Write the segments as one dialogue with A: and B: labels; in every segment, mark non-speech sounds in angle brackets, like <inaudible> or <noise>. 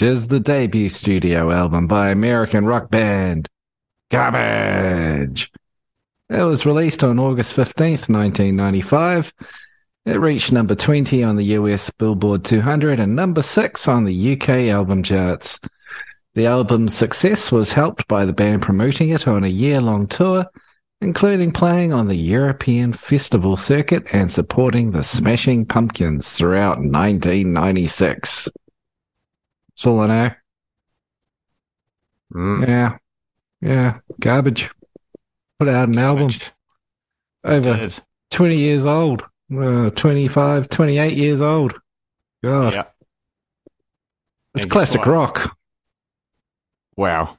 A: Garbage is the debut studio album by American rock band Garbage. It was released on August 15th, 1995. It reached number 20 on the US Billboard 200 and number 6 on the UK album charts. The album's success was helped by the band promoting it on a year long tour, including playing on the European festival circuit and supporting the Smashing Pumpkins throughout 1996. All
B: Mm.
A: Yeah. Yeah. Garbage. Put out an album over
B: Did.
A: 20 years old. Uh, 25, 28 years old. God.
B: Yeah.
A: it's
B: And
A: classic rock.
B: Wow.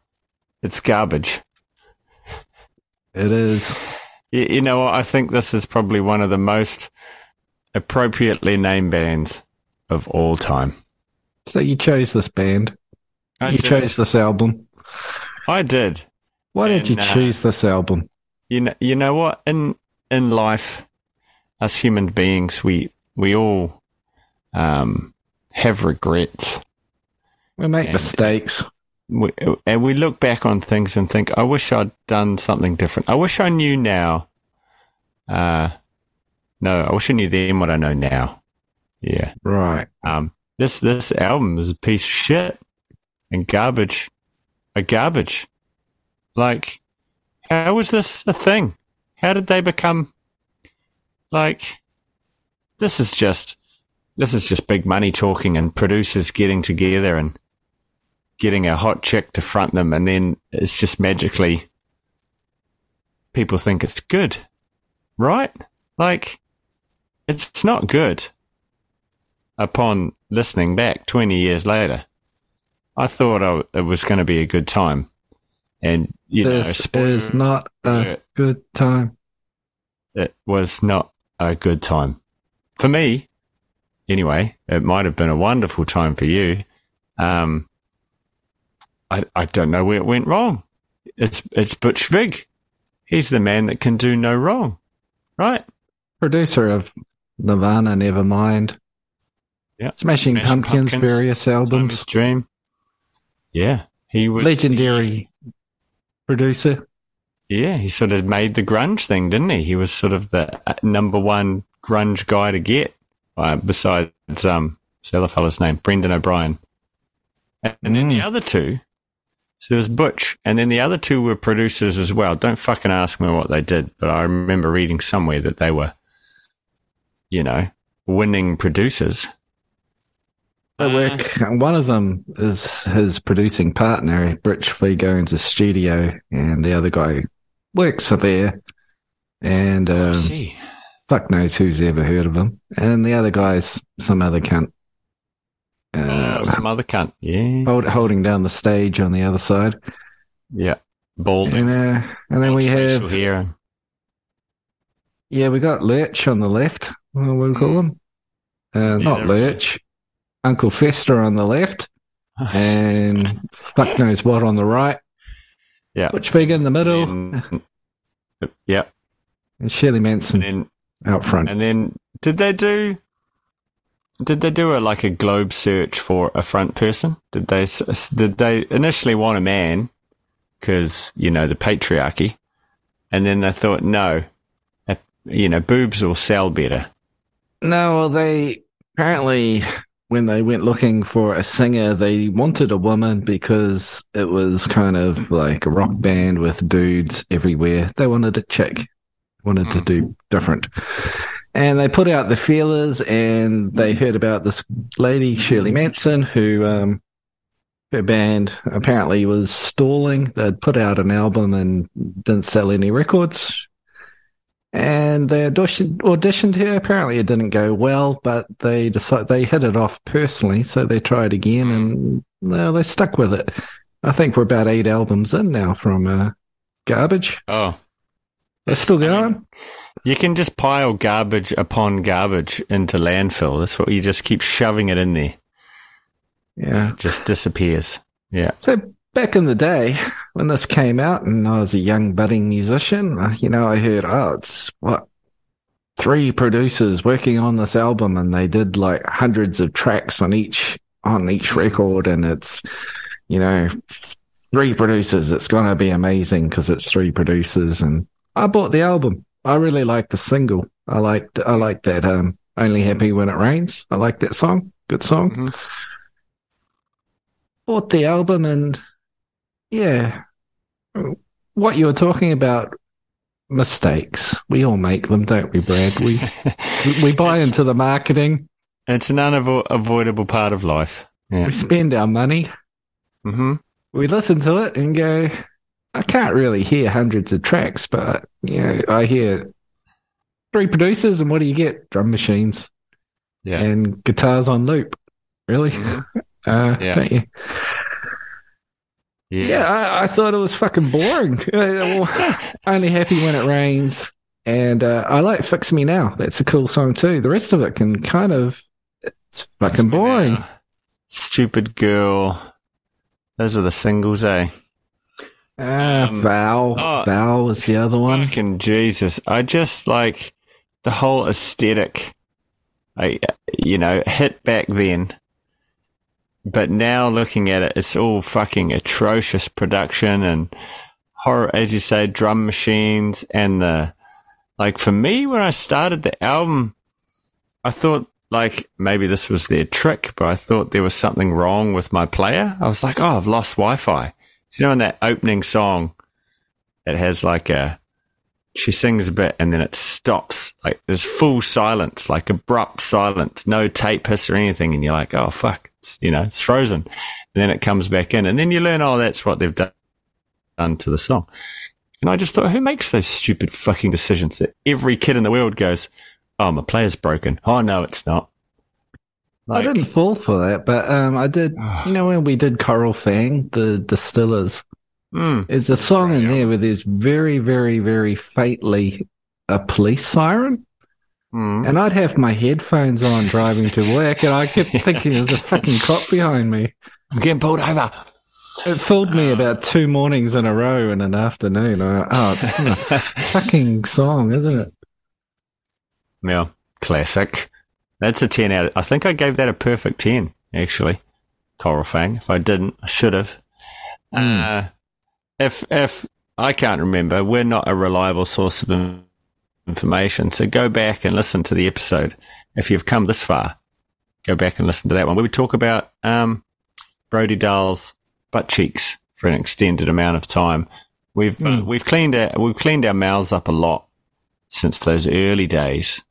B: It's garbage.
A: It is.
B: You, you know what? I think this is probably one of the most appropriately named bands of all time.
A: So you chose this band.
B: I
A: you
B: did.
A: chose this album.
B: I did.
A: Why did you
B: uh,
A: choose this album?
B: You know, you know what? In in life, as human beings, we we all um, have regrets.
A: We make
B: and-
A: mistakes.
B: we, and we look back on things and think, I wish I'd done something different. I wish I knew now. Uh, no, I wish I knew then what I know now. Yeah.
A: Right.
B: Um, this this album is a piece of shit and garbage, a garbage. Like, how was this a thing? How did they become like? This is just this is just big money talking and producers getting together and getting a hot chick to front them, and then it's just magically people think it's good, right? Like, it's not good upon listening back 20 years later. I thought I, it was going to be a good time. And, you know,
A: this
B: spoiler
A: is not a
B: alert,
A: good time.
B: it was not a good time. For me, anyway, it might have been a wonderful time for you. Um, I, I don't know where it went wrong. It's, it's Butch Vig. He's the man that can do no wrong, right?
A: Producer of Nirvana, Nevermind.
B: Yeah.
A: Smashing,
B: Smashing
A: Pumpkins,
B: Pumpkins,
A: various
B: Simon's
A: albums.
B: Dream. Yeah. He was
A: Legendary producer.
B: Yeah, he sort of made the grunge thing, didn't he? He was sort of the uh, number one grunge guy to get, uh, besides um, what's the other fella's name, Brendan O'Brien. And, and then the
A: Mm.
B: other two, so there was Butch, and then the other two were producers as well. Don't fucking ask me what they did, but I remember reading somewhere that they were, you know, winning producers. Uh,
A: work. One of them is his producing partner. Rich Vig owns a studio, and the other guy works there. And um,
B: see.
A: fuck knows who's ever heard of him. And the other guy's some other cunt. Uh,
B: oh, some other cunt. Yeah.
A: hold, holding down the stage on the other side.
B: Yeah. Bald.
A: And, uh, and then we have,
B: hair.
A: yeah, we got Lurch on the left. We call him? Uh, not
B: that's
A: Lurch. Uncle Fester on the left. <laughs> And fuck knows what on the right.
B: Yeah.
A: Butch Vig in the middle.
B: And- yeah.
A: And Shirley Manson
B: And then
A: out front.
B: And then did they do? Did they do a like a globe search for a front person? Did they? Did they initially want a man because you know the patriarchy, and then they thought no, uh, you know boobs will sell better.
A: No, well, they apparently, when they went looking for a singer, they wanted a woman because it was kind of like a rock band with dudes everywhere. They wanted a chick, wanted to
B: Mm.
A: do different. And they put out the feelers and they heard about this lady, Shirley Manson, who, um, her band apparently was stalling. They'd put out an album and didn't sell any records. And they auditioned, auditioned her. Apparently, it didn't go well, but they decided they hit it off personally, so they tried again, and well, they stuck with it. I think we're about eight albums in now from uh, Garbage.
B: Oh,
A: They're still
B: I mean,
A: going.
B: you can just pile garbage upon garbage into landfill. That's what you just keep shoving it in there.
A: Yeah.
B: It just disappears. Yeah.
A: So back in the day when this came out, and I was a young budding musician, uh, you know, I heard, oh, it's what three producers working on this album, and they did like hundreds of tracks on each on each record, and it's you know three producers. It's gonna be amazing because it's three producers. And I bought the album. I really like the single. I liked I like that. Um, only happy when it rains. I like that song. Good song.
B: Mhm.
A: Bought the album, and yeah, what you were talking about. Mistakes. We all make them, don't we, Brad? We we <laughs> buy
B: It's-
A: into the marketing.
B: It's an unavoidable part of life. Yeah.
A: We spend our money.
B: hmm
A: We listen to it and go, I can't really hear hundreds of tracks, but you know, I hear three producers and what do you get? Drum machines
B: Yeah.
A: and guitars on loop. Really?
B: Mhm. <laughs>
A: Uh,
B: Yeah. Yeah.
A: Yeah, I, I thought it was fucking boring. <laughs> Uh, <laughs> Only happy when it rains. And uh, I like Fix Me Now. That's a cool song too. The rest of it can kind of, it's fucking boring.
B: Stupid girl. Those are the singles, eh?
A: Ah,
B: Um,
A: Val.
B: oh.
A: Val was the other one.
B: Fucking Jesus. I just like the whole aesthetic. I, you know, hit back then. But now looking at it, it's all fucking atrocious production and horror, as you say, drum machines and the, like for me, when I started the album, I thought like maybe this was their trick, but I thought there was something wrong with my player. I was like, oh, I've lost Wi-Fi. So, you know, in that opening song, it has like a, she sings a bit and then it stops. Like there's full silence, like abrupt silence, no tape hiss or anything. And you're like, oh, fuck, it's, you know, it's frozen. And then it comes back in and then you learn, oh, that's what they've done, done to the song. And I just thought, who makes those stupid fucking decisions that every kid in the world goes, oh, my player's broken. Oh, no, it's not.
A: I didn't fall for that, but um, I did. You know, when we did Coral Fang, the distillers,
B: Mm,
A: there's a song in there where there's very, very, very faintly a police siren.
B: Mm.
A: And I'd have my headphones on driving to work, and I kept <laughs> thinking there's a fucking cop behind me.
B: I'm getting pulled over.
A: It fooled me about two mornings in a row in an afternoon. I, oh, it's a <laughs> fucking song, isn't it?
B: Yeah, classic. That's a 10 out of, I think I gave that a perfect 10, actually. Coral Fang. If I didn't, I should have. Uh, if, if I can't remember, we're not a reliable source of in- information. So go back and listen to the episode. If you've come this far, go back and listen to that one. Where we talk about, um, Brody Dalle's butt cheeks for an extended amount of time. We've, uh,
A: Hmm.
B: we've cleaned our, we've cleaned our mouths up a lot since those early days.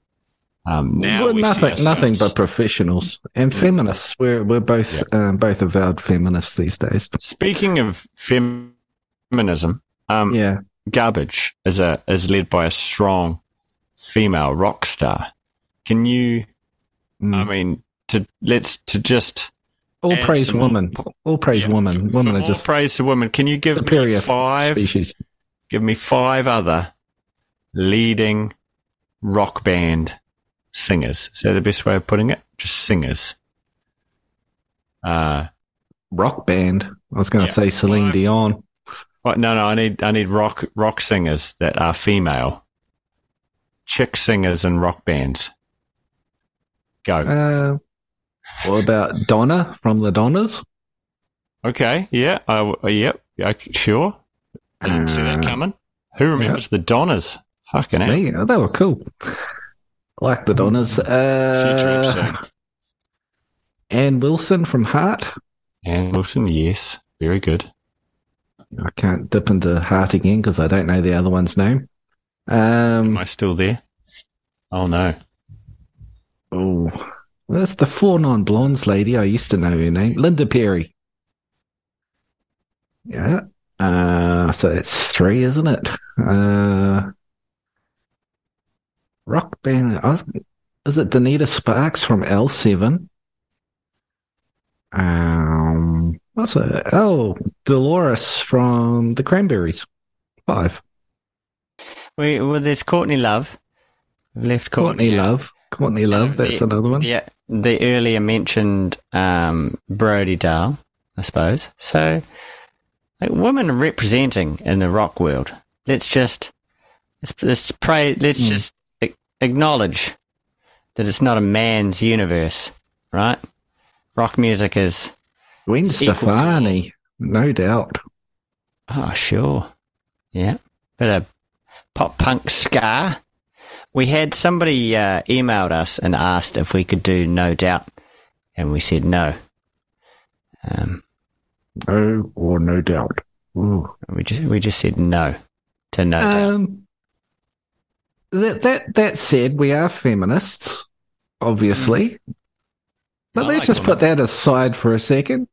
B: Um, now
A: We're
B: we
A: nothing, nothing but professionals and feminists. We're we're both um, both avowed feminists these days.
B: Speaking of feminism, um,
A: Yeah,
B: Garbage is a is led by a strong female rock star. Can you?
A: Mm.
B: I mean, to let's to just
A: all praise woman. All praise
B: yeah,
A: women.
B: for-
A: Women
B: for
A: are just
B: praise to women. Can you give me five?
A: species.
B: Give me five other leading rock band singers. Is that the best way of putting it? Just singers. Uh,
A: Rock band. I was going to
B: Yeah,
A: say Celine
B: five.
A: Dion.
B: What? No, no. I need I need rock rock singers that are female. Chick singers and rock bands. Go.
A: Uh, what about Donna from the Donnas?
B: okay. Yeah. I, yep. Yeah, sure. I didn't see that
A: Uh,
B: coming. Who remembers the Donnas? Fucking hell.
A: Me, they were cool. Like the Donnas. Uh. Ann Wilson from Heart.
B: And Wilson, yes. Very good.
A: I can't dip into Heart again because I don't know the other one's name.
B: Am
A: Um,
B: I still there? Oh no.
A: oh, that's the four non blondes lady. I used to know her name, Linda Perry. Yeah. Uh, so it's three, isn't it? Uh, rock band. Was, is it Donita Sparks from L7? Um, what's it? Oh, Dolores from the Cranberries. Five.
C: We, well, there's Courtney Love. We've left
A: Courtney
C: Courtney.
A: Love. Courtney Love. That's
C: the-
A: another one.
C: Yeah, the earlier mentioned um, Brody Dalle, I suppose. So, like, women representing in the rock world. Let's just let's, let's pray. Let's
A: Mm.
C: just acknowledge that it's not a man's universe, right?
B: rock music is.
A: Gwen
B: It's equal to
A: Stefani, no doubt.
B: Oh, sure. Yeah. Bit of pop punk ska. We had somebody uh, emailed us and asked if we could do No Doubt, and we said no. Um,
A: No or no doubt. Ooh.
B: we just we just said no to No Doubt.
A: Um, that that that said, we are feminists, obviously. But
B: I
A: let's
B: like
A: just put that aside for a second.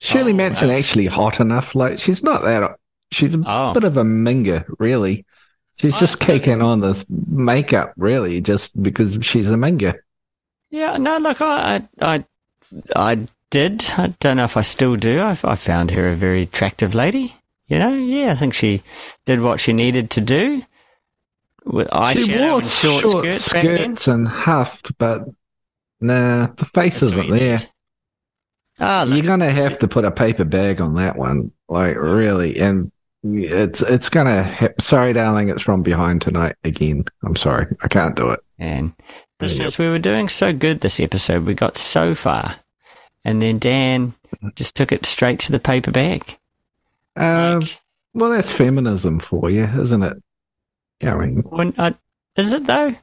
A: Shirley
B: Oh,
A: Manson
B: that's-
A: actually hot enough. Like she's not that. She's a
B: Oh.
A: bit of a minger, really. She's
B: I-
A: just oh, kicking on this makeup, really, just because she's a minger.
B: Yeah, no, look, I, I, I, did. I don't know if I still do. I, I found her a very attractive lady. You know, yeah, I think she did what she needed to do. With
A: she
B: eyeshadow
A: wore
B: and short,
A: short
B: skirts,
A: skirts and huffed, but nah, the face
B: That's
A: isn't there.
B: need. Ah,
A: You're gonna have to put a paper bag on that one, like really, and it's it's gonna. Ha- sorry, darling, it's from behind tonight again. I'm sorry, I can't do it.
B: and this
A: Yep.
B: we were doing so good this episode. We got so far, and then Dan just took it straight to the paper bag.
A: Um,
B: Like,
A: well, that's feminism for you, isn't it? Yeah, I mean,
B: when I, is it though?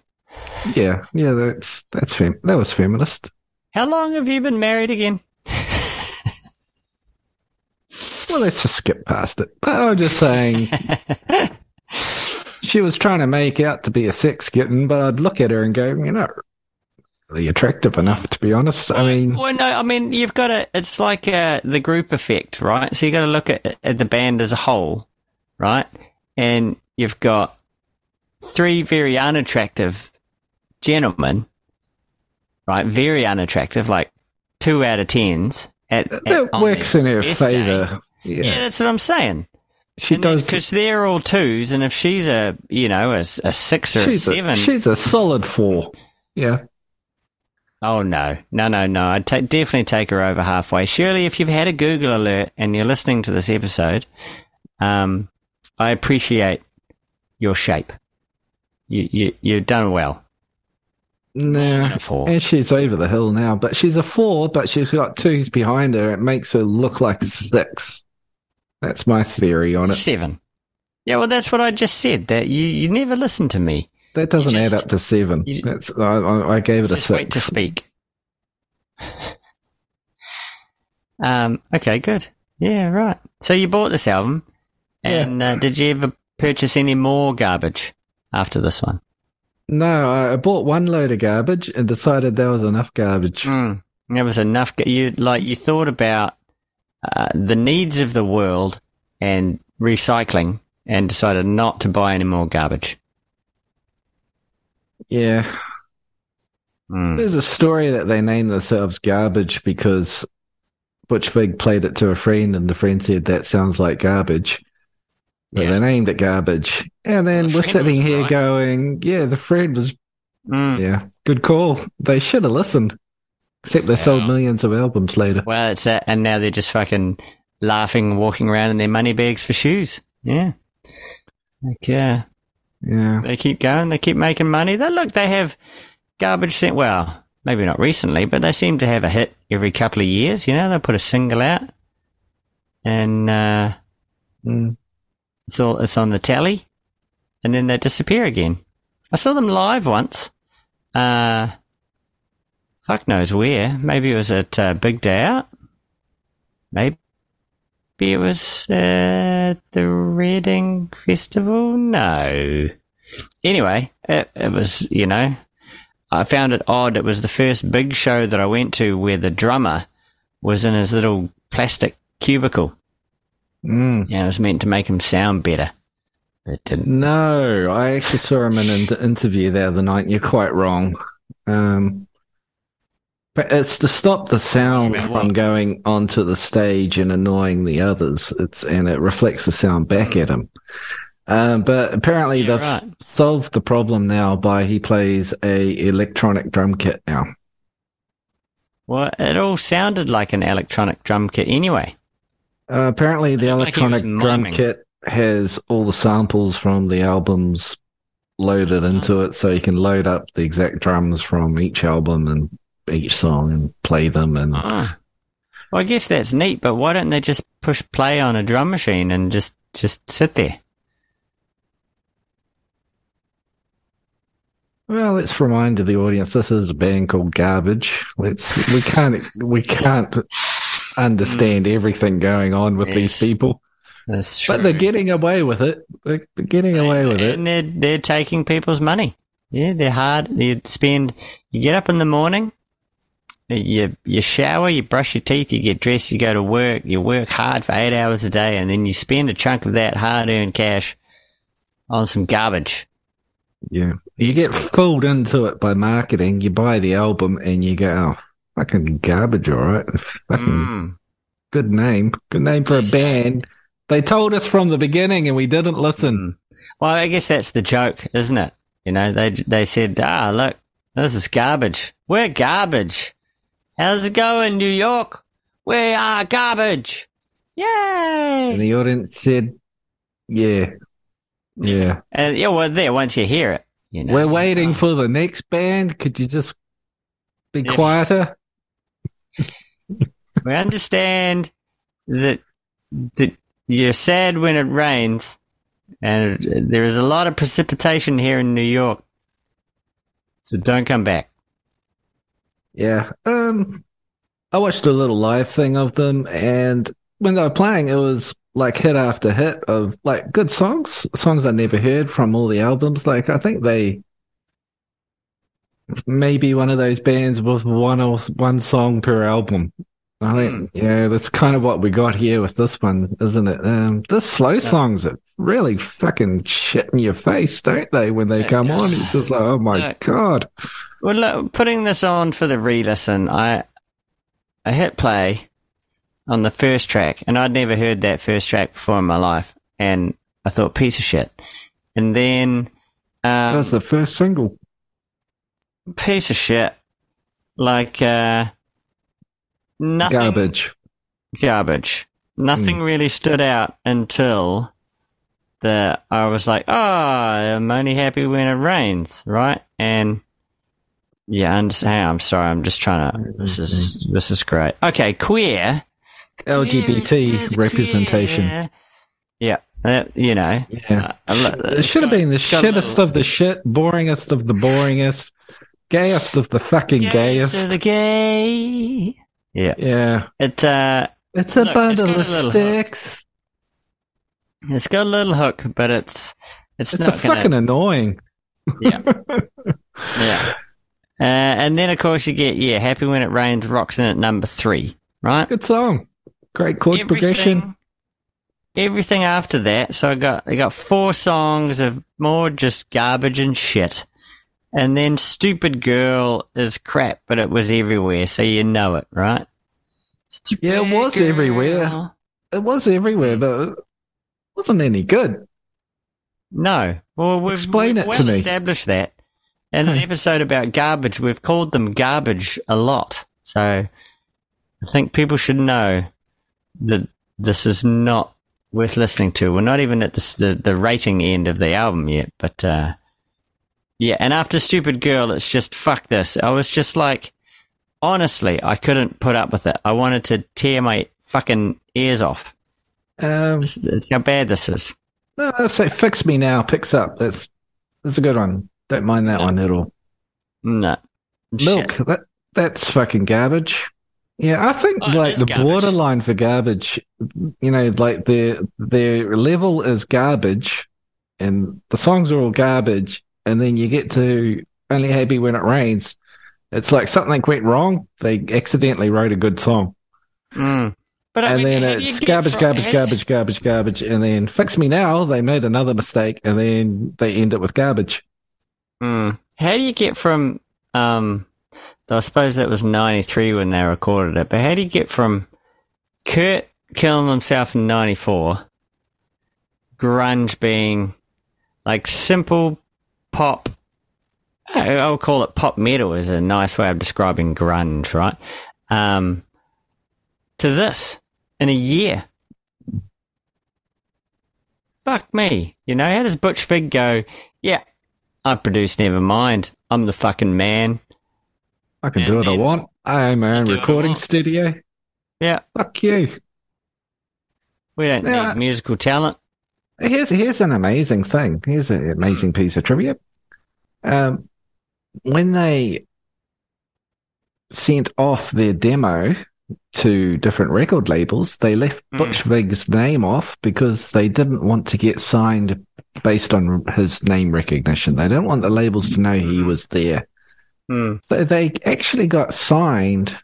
A: yeah, yeah, that's that's fem- that was feminist.
B: How long have you been married again?
A: Well, let's just skip past it. But I'm just saying, <laughs> she was trying to make out to be a sex kitten, but I'd look at her and go, you're not really attractive enough, to be honest. I mean,
B: well, no, I mean you've got to. It's like uh, the group effect, right? So you got to look at, at the band as a whole, right? And you've got three very unattractive gentlemen, right? Very unattractive, like two out of tens. At,
A: that
B: at-
A: works in her
B: best day. Yeah.
A: Yeah,
B: that's what I'm saying.
A: she does.
B: because they're all twos, and if she's a you know a, a six or a seven,
A: a, she's a solid four. Yeah.
B: Oh no, no, no, no! I'd ta- definitely take her over halfway. Surely, if you've had a Google alert and you're listening to this episode, um, I appreciate your shape. You, you, you've done well.
A: Nah. And she's over the hill now, but she's a four, but she's got twos behind her. It makes her look like a six. That's my theory on it.
B: Seven. Yeah, well, that's what I just said. That you, you never listen to me.
A: That doesn't
B: just-
A: add up to seven.
B: you-
A: That's I, I, I gave it a
B: Just wait to speak. <laughs> um. Okay. Good. Yeah. Right. So you bought this album, and uh, did you ever purchase any more garbage after this one?
A: No, I I bought one load of garbage and decided there was enough garbage.
B: Mm, there was enough. You like you thought about uh, the needs of the world and recycling, and decided not to buy any more garbage.
A: Yeah.
B: Mm.
A: There's a story that they named themselves garbage because Butch Vig played it to a friend and the friend said that sounds like garbage. But
B: Yeah.
A: they named it garbage. And then
B: The
A: we're sitting here
B: right.
A: going, yeah, the friend was,
B: Mm.
A: yeah, good call. They should have listened. Except they sold millions of albums later.
B: Well, it's that, and now they're just fucking laughing, walking around in their money bags for shoes. Yeah, like yeah,
A: Yeah.
B: they keep going, they keep making money. They look, they have garbage sent. Well, maybe not recently, but they seem to have a hit every couple of years. You know, they put a single out, and uh,
A: Mm.
B: it's all it's on the tally, and then they disappear again. I saw them live once. Uh, fuck knows where. Maybe it was at uh, Big Day Out. Maybe it was uh, the Reading Festival. No. Anyway, it, it was you know. I found it odd. It was the first big show that I went to where the drummer was in his little plastic cubicle.
A: Mm.
B: Yeah, it was meant to make him sound better. It didn't.
A: No, I actually saw him in an interview the other night. You're quite wrong. Um, but it's to stop the sound from
B: what?
A: going onto the stage and annoying the others. It's and it reflects the sound back at him. Um, but apparently
B: Yeah,
A: they've
B: right.
A: solved the problem now by he plays a electronic drum kit now.
B: Well, it all sounded like an electronic drum kit anyway.
A: Uh, apparently the
B: Like
A: electronic drum kit has all the samples from the albums loaded into it, so you can load up the exact drums from each album and each song and play them. And
B: Ah. Well, I guess that's neat, but why don't they just push play on a drum machine and just just sit there?
A: well, let's remind the audience this is a band called Garbage. Let's we can't we can't understand everything going on with these people,
B: That's
A: but they're getting away with it. They're getting away with it.
B: And they're they're taking people's money. Yeah, they're hard. You spend. You get up in the morning. You you shower. You brush your teeth. You get dressed. You go to work. You work hard for eight hours a day, and then you spend a chunk of that hard-earned cash on some garbage.
A: Yeah. You get fooled into it by marketing. You buy the album and you go, oh, fucking garbage, all right. <laughs> Fucking
B: Mm.
A: good name. Good name for a band. They told us from the beginning and we didn't listen.
B: Well, I guess that's the joke, isn't it? You know, they they said, "Ah, look, this is garbage. We're garbage. How's it going, New York? We are garbage. Yay!"
A: And the audience said, yeah, yeah. <laughs>
B: And yeah, well, there once you hear it, you know,
A: We're waiting for the next band. Could you just be
B: Yeah.
A: quieter? <laughs>
B: we understand that that you're sad when it rains, and there is a lot of precipitation here in New York. So don't come back.
A: Yeah. Um, I watched a little live thing of them, and when they were playing, it was like hit after hit of like good songs, songs I never heard from all the albums. Like I think they maybe one of those bands with one or one song per album. I think, yeah, that's kind of what we got here with this one, isn't it? Um, the slow songs are really fucking shit in your face, don't they? When they come on, it's <sighs> just like, oh my god.
B: Well, look, putting this on for the re-listen, I I hit play on the first track, and I'd never heard that first track before in my life, and I thought piece of shit. And then um,
A: was the first single.
B: piece of shit, like uh, nothing
A: Garbage.
B: garbage. Nothing really stood out until the I was like, oh, I'm only happy when it rains, right? And yeah, I understand. I'm sorry. I'm just trying to. This is this is great. Okay, queer
A: LGBT representation.
B: Queer. Yeah, uh, you know.
A: Yeah.
B: uh,
A: It should have been the
B: it's got a
A: shittest of the shit, boringest of the boringest, gayest of the fucking
B: Gayest
A: gayest.
B: of the gay. Yeah,
A: yeah.
B: it uh,
A: It's a
B: Look, it's
A: bundle
B: a
A: of
B: little hook.
A: sticks.
B: it's got a little hook, but it's it's,
A: It's
B: not
A: a
B: gonna,
A: fucking annoying.
B: Yeah. <laughs> yeah. Uh, and then, of course, you get, yeah, Happy When It Rains rocks in at number three, right?
A: Good song. Great chord progression.
B: Everything after that. So I got, I got four songs of more just garbage and shit. And then Stupid Girl is crap, but it was everywhere, so you know it, right? Stupid
A: Yeah, it was everywhere. It was everywhere, but it wasn't any good.
B: No. Well, we've,
A: Explain
B: we've
A: it
B: well
A: to me.
B: established that. In an
A: Hmm.
B: episode about garbage, we've called them garbage a lot. So I think people should know that this is not worth listening to. We're not even at the, the, the rating end of the album yet, but uh, yeah. And after Stupid Girl, it's just fuck this. I was just like, honestly, I couldn't put up with it. I wanted to tear my fucking ears off.
A: Um,
B: It's, it's how bad this is.
A: no, I'd say Fix Me Now picks up. That's that's a good one. Don't mind that
B: Yeah.
A: one at all.
B: No.
A: Milk,
B: Shit.
A: that that's fucking garbage. Yeah, I think
B: Oh,
A: like the
B: garbage.
A: borderline for garbage, you know, like their their level is garbage, and the songs are all garbage, and then you get to only happy when it rains. It's like something went wrong. They accidentally wrote a good song,
B: Mm. But I
A: and
B: mean,
A: then
B: how do you
A: it's garbage,
B: from-
A: garbage, garbage, garbage, garbage, and then fix me now. They made another mistake, and then they end it with garbage.
B: Mm. How do you get from? Um, I suppose that was '93 when they recorded it. But how do you get from Kurt killing himself in '94, grunge being like simple pop? I- I'll call it pop metal is a nice way of describing grunge, right? Um, to this in a year. Fuck me. You know, how does Butch Vig go, yeah, I produced Nevermind. I'm the fucking man.
A: I can
B: And
A: do what I want. I own my own
B: do what I
A: recording studio.
B: Yeah,
A: Fuck you.
B: we don't
A: Yeah.
B: need musical talent.
A: Here's here's an amazing thing. Here's an amazing piece of trivia. Um, when they sent off their demo to different record labels, they left
B: Mm.
A: Butch Vig's name off because they didn't want to get signed based on his name recognition. They didn't want the labels to know he was there.
B: Hmm.
A: So they actually got signed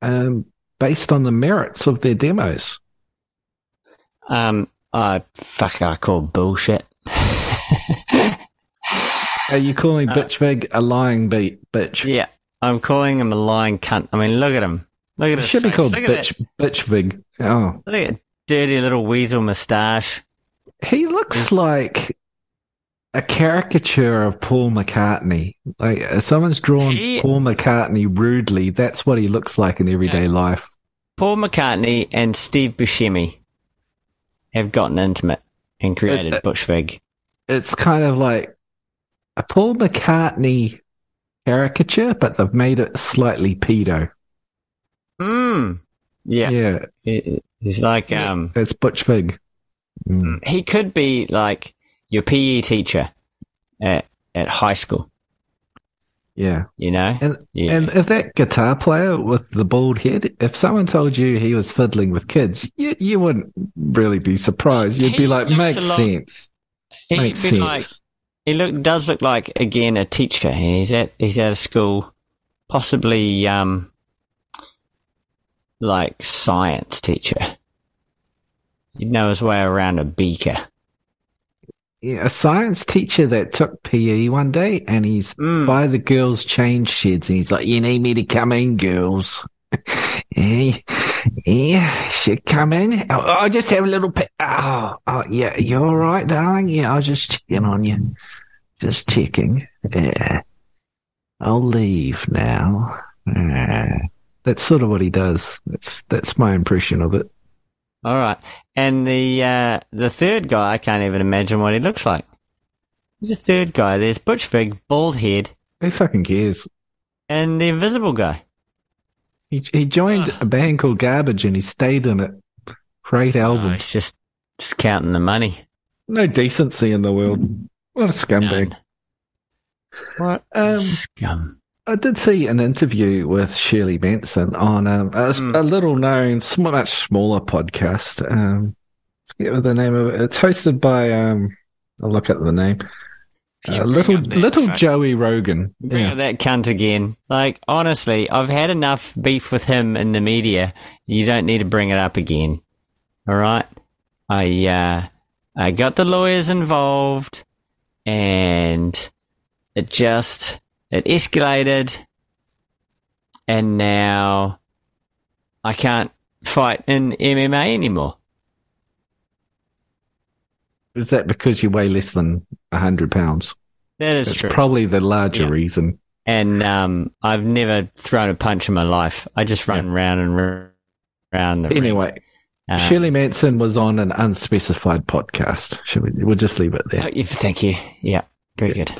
A: um, based on the merits of their demos.
B: Um, I fuck, I call bullshit.
A: Are you calling
B: Uh,
A: Bitch Vig a lying beat, bitch?
B: yeah, I'm calling him a lying cunt. I mean, look at him. Look at
A: It
B: his
A: should be called
B: look
A: Bitch Bitch Vig. Oh.
B: Look at that dirty little weasel moustache.
A: he looks like a caricature of Paul McCartney. Like if someone's drawn
B: He-
A: Paul McCartney rudely. That's what he looks like in everyday life.
B: Paul McCartney and Steve Buscemi have gotten intimate and created
A: Uh, uh,
B: Butch Vig.
A: It's kind of like a Paul McCartney caricature, but they've made it slightly pedo.
B: Mm. Yeah,
A: yeah
B: He- he's like um,
A: it's Butch Vig. Mm.
B: he could be like your PE teacher at at high school.
A: Yeah.
B: You know,
A: And
B: yeah.
A: and if that guitar player with the bald head, if someone told you he was fiddling with kids, you you wouldn't really be surprised. You'd
B: He
A: be like, makes
B: lot-
A: sense.
B: He'd
A: Makes sense.
B: like he look does look like again a teacher. He's at he's at a school, possibly um like science teacher. He'd know his way around a beaker.
A: Yeah, a science teacher that took PE one day and he's
B: Mm.
A: by the girls' change sheds and he's like, You need me to come in, girls. <laughs> yeah, yeah, should come in. Oh, I'll just have a little pet. Oh, oh, yeah, you're all right, darling? Yeah, I was just checking on you. Just checking. Yeah. I'll leave now. Yeah. That's sort of what he does. That's that's my impression of it.
B: All right, and the uh, the third guy, I can't even imagine what he looks like. There's a third guy. There's Butch Vig, bald head,
A: Who fucking cares?
B: and the Invisible guy.
A: He he joined a band called Garbage and he stayed in it. Great
B: Oh,
A: album.
B: he's just just counting the money.
A: No decency in the world. What a scumbag.
B: None. What
A: Um,
B: scum?
A: I did see an interview with Shirley Manson on um, a,
B: Mm.
A: a little known, much smaller podcast. Um, what the name of it. It's hosted by um, I'll look at the name. Uh, little little
B: fuck-
A: Joey Rogan.
B: Bring
A: Yeah.
B: that cunt again. Like, honestly, I've had enough beef with him in the media. You don't need to bring it up again. All right? I, uh, I got the lawyers involved and it just, it escalated and now I can't fight in MMA anymore.
A: Is that because you weigh less than hundred pounds?
B: That is
A: That's
B: true.
A: probably the larger
B: Yeah.
A: reason.
B: and um, I've never thrown a punch in my life. I just run round and round the.
A: Anyway,
B: Um,
A: Shirley Manson was on an unspecified podcast. Should we? We'll just leave it there.
B: oh, thank you. Yeah, very good.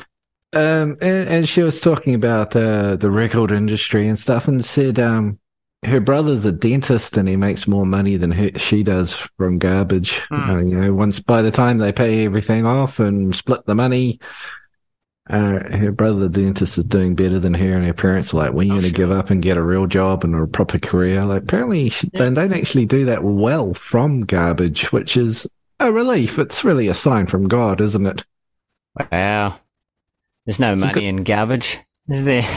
A: Um, and, and she was talking about uh, the record industry and stuff, and said um, her brother's a dentist and he makes more money than her, she does from garbage.
B: Hmm.
A: Uh, you know, once by the time they pay everything off and split the money, uh, her brother, the dentist, is doing better than her, and her parents are like, "When are you
B: Oh,
A: going to give up and get a real job and a proper career?" Like, apparently, she, they don't actually do that well from garbage, which is a relief. It's really a sign from God, isn't it?
B: Wow, there's no
A: So
B: money
A: go-
B: in garbage, is there? <laughs>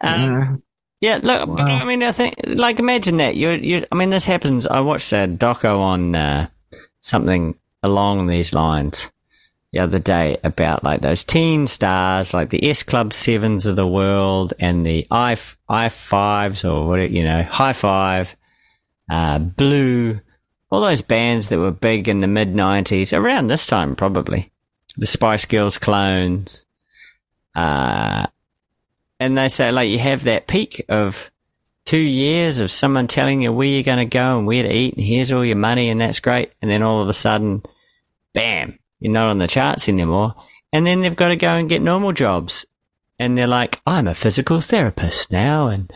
B: um,
A: Uh,
B: yeah, look, but I mean, I think, like, imagine that. You, you. I mean, this happens. I watched a doco on uh, something along these lines the other day about like those teen stars, like the S Club Sevens of the world and the I I fives or what you know, High Five, uh, Blue, all those bands that were big in the mid '90s, around this time probably, the Spice Girls clones, uh, and they say like you have that peak of two years of someone telling you where you're going to go and where to eat and here's all your money and that's great, and then all of a sudden, bam, you're not on the charts anymore. and then they've got to go and get normal jobs. And they're like, I'm a physical therapist now, and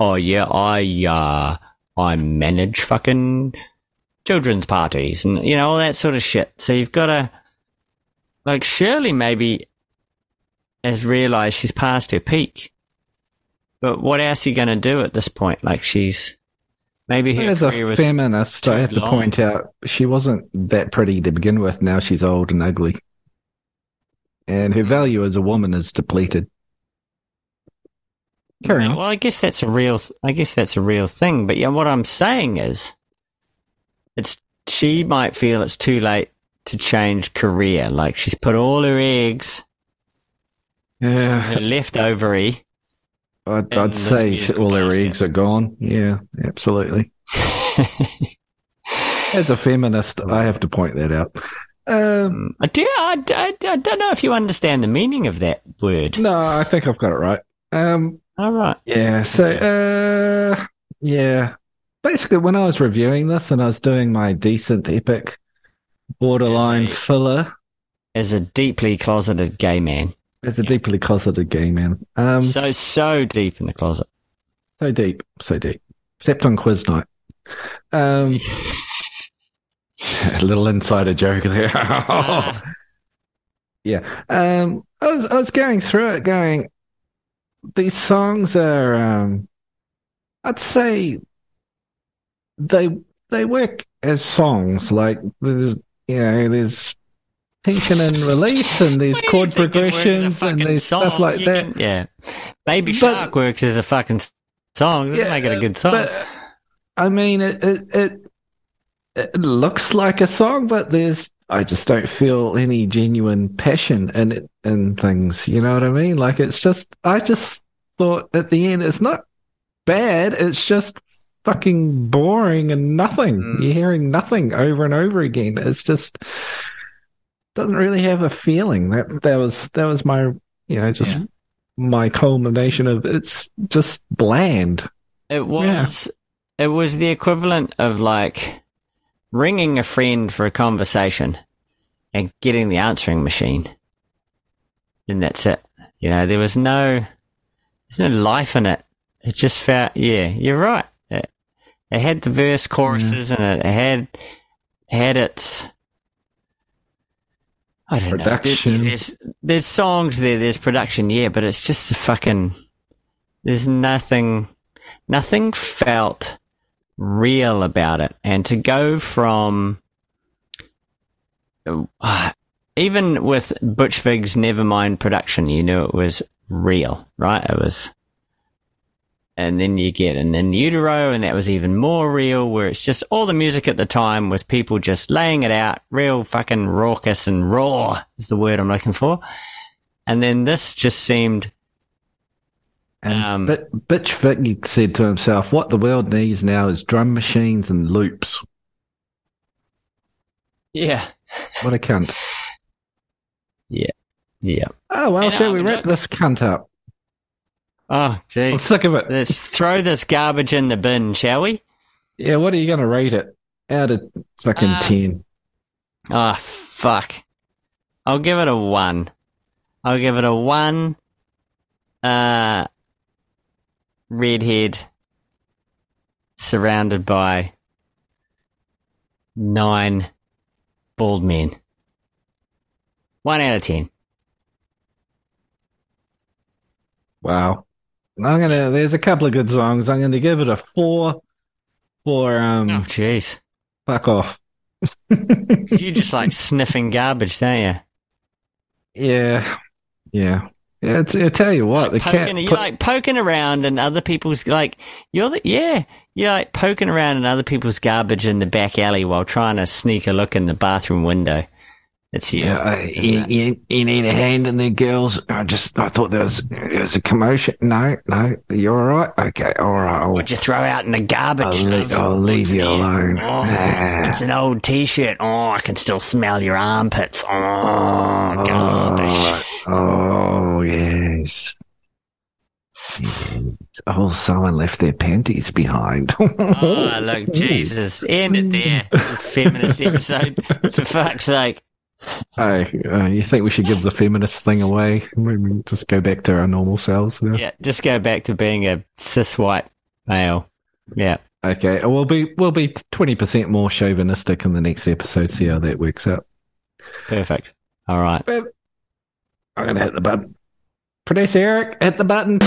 B: oh yeah, I uh, I manage fucking children's parties, and you know all that sort of shit. So you've got to, like, Shirley maybe has realised she's past her peak, but what else are you going to do at this point? Like she's maybe her
A: As a feminist, I have to point out she wasn't that pretty to begin with. Now she's old and ugly. And her value as a woman is depleted. Carry on.
B: Well, I guess that's a real. I guess that's a real thing. But yeah, what I'm saying is, it's she might feel it's too late to change career. Like she's put all her eggs,
A: Yeah,
B: her left ovary.
A: I'd, I'd say all their
B: basket.
A: eggs are gone. Yeah, absolutely. <laughs> As a feminist, I have to point that out. Um,
B: I do. I, I, I don't know if you understand the meaning of that word.
A: no, I think I've got it right. Um,
B: All right.
A: Yeah. So, uh, yeah. Basically, when I was reviewing this and I was doing my decent epic borderline
B: I-
A: filler
B: As a deeply closeted gay man,
A: as a deeply closeted gay man, um, so,
B: so deep in the closet.
A: So deep, so deep, except on quiz night. Um, <laughs> a little insider joke there.
B: Ah. <laughs>
A: yeah. Um, I was I was going through it, going. These songs are, um, I'd say, they they work as songs. Like there's you know there's tension and release, and there's
B: What do you
A: chord
B: think it works as a
A: progressions, and
B: fucking
A: there's stuff like
B: You
A: that.
B: can- yeah. Baby
A: But-
B: Shark works as a fucking song. Doesn't make it a good song.
A: But, I mean, it, it it it looks like a song, but there's I just don't feel any genuine passion in it in things. You know what I mean? Like it's just I just thought at the end it's not bad. It's just fucking boring and nothing.
B: Mm.
A: You're hearing nothing over and over again. It's just doesn't really have a feeling. That that was that was my you know just
B: Yeah.
A: my culmination of it's just bland.
B: It was it was the equivalent of like ringing a friend for a conversation and getting the answering machine. And that's it. You know, there was no there's no life in it. It just felt yeah, you're right. It, it had the verse choruses and it had had its I don't know. There-
A: Production.
B: there's there's songs there, there's production, yeah, but it's just a fucking there's nothing nothing felt real about it. And to go from uh, even with Butch Vig's Nevermind production, you knew it was real, right? It was. And then you get an in utero, and that was even more real, where it's just all the music at the time was people just laying it out, real fucking raucous and raw is the word I'm looking for. And then this just seemed Um,
A: but Bitch Vic said to himself, "What the world needs now is drum machines and loops."
B: Yeah.
A: What a cunt! <laughs>
B: Yeah. Yeah.
A: Oh well,
B: And,
A: shall we
B: um,
A: wrap
B: look-
A: this cunt up?
B: Oh,
A: I'm
B: gee.
A: sick of it.
B: Let's throw this garbage in the bin, shall we?
A: Yeah, what are you going to rate it out of fucking
B: Uh,
A: ten?
B: Oh, fuck. I'll give it a one. I'll give it a one. Uh, redhead surrounded by nine bald men. One out of ten.
A: Wow. I'm gonna. There's a couple of good songs. I'm going to give it a four. For um,
B: Oh, jeez.
A: fuck off. <laughs>
B: You just like <laughs> sniffing garbage, don't you?
A: yeah, yeah. Yeah, it's, I tell you what, the cat,
B: you're
A: put-
B: like poking around in other people's like you're the, yeah you're like poking around in other people's garbage in the back alley while trying to sneak a look in the bathroom window. It's you.
A: Yeah, you, you, you need a hand in there, girls. I just, I thought there was, there was a commotion. No, no, you're all right. Okay, all right. I'll,
B: What'd you throw out in the garbage?
A: I'll, leave. I'll leave you alone.
B: Oh,
A: Ah.
B: it's an old T-shirt. Oh, I can still smell your armpits. Oh, garbage.
A: Oh, yes. Yes. Oh, someone left their panties behind. <laughs>
B: Oh, look, Jesus. End it there. Feminist episode. For fuck's sake.
A: Uh, uh, you think we should give the feminist thing away? Maybe Just go back to our normal selves now.
B: Yeah, just go back to being a cis white male. Yeah.
A: Okay, we'll be we'll be twenty percent more chauvinistic in the next episode. See how that works out.
B: Perfect. All right.
A: I'm gonna hit the button. Producer Eric, hit the button.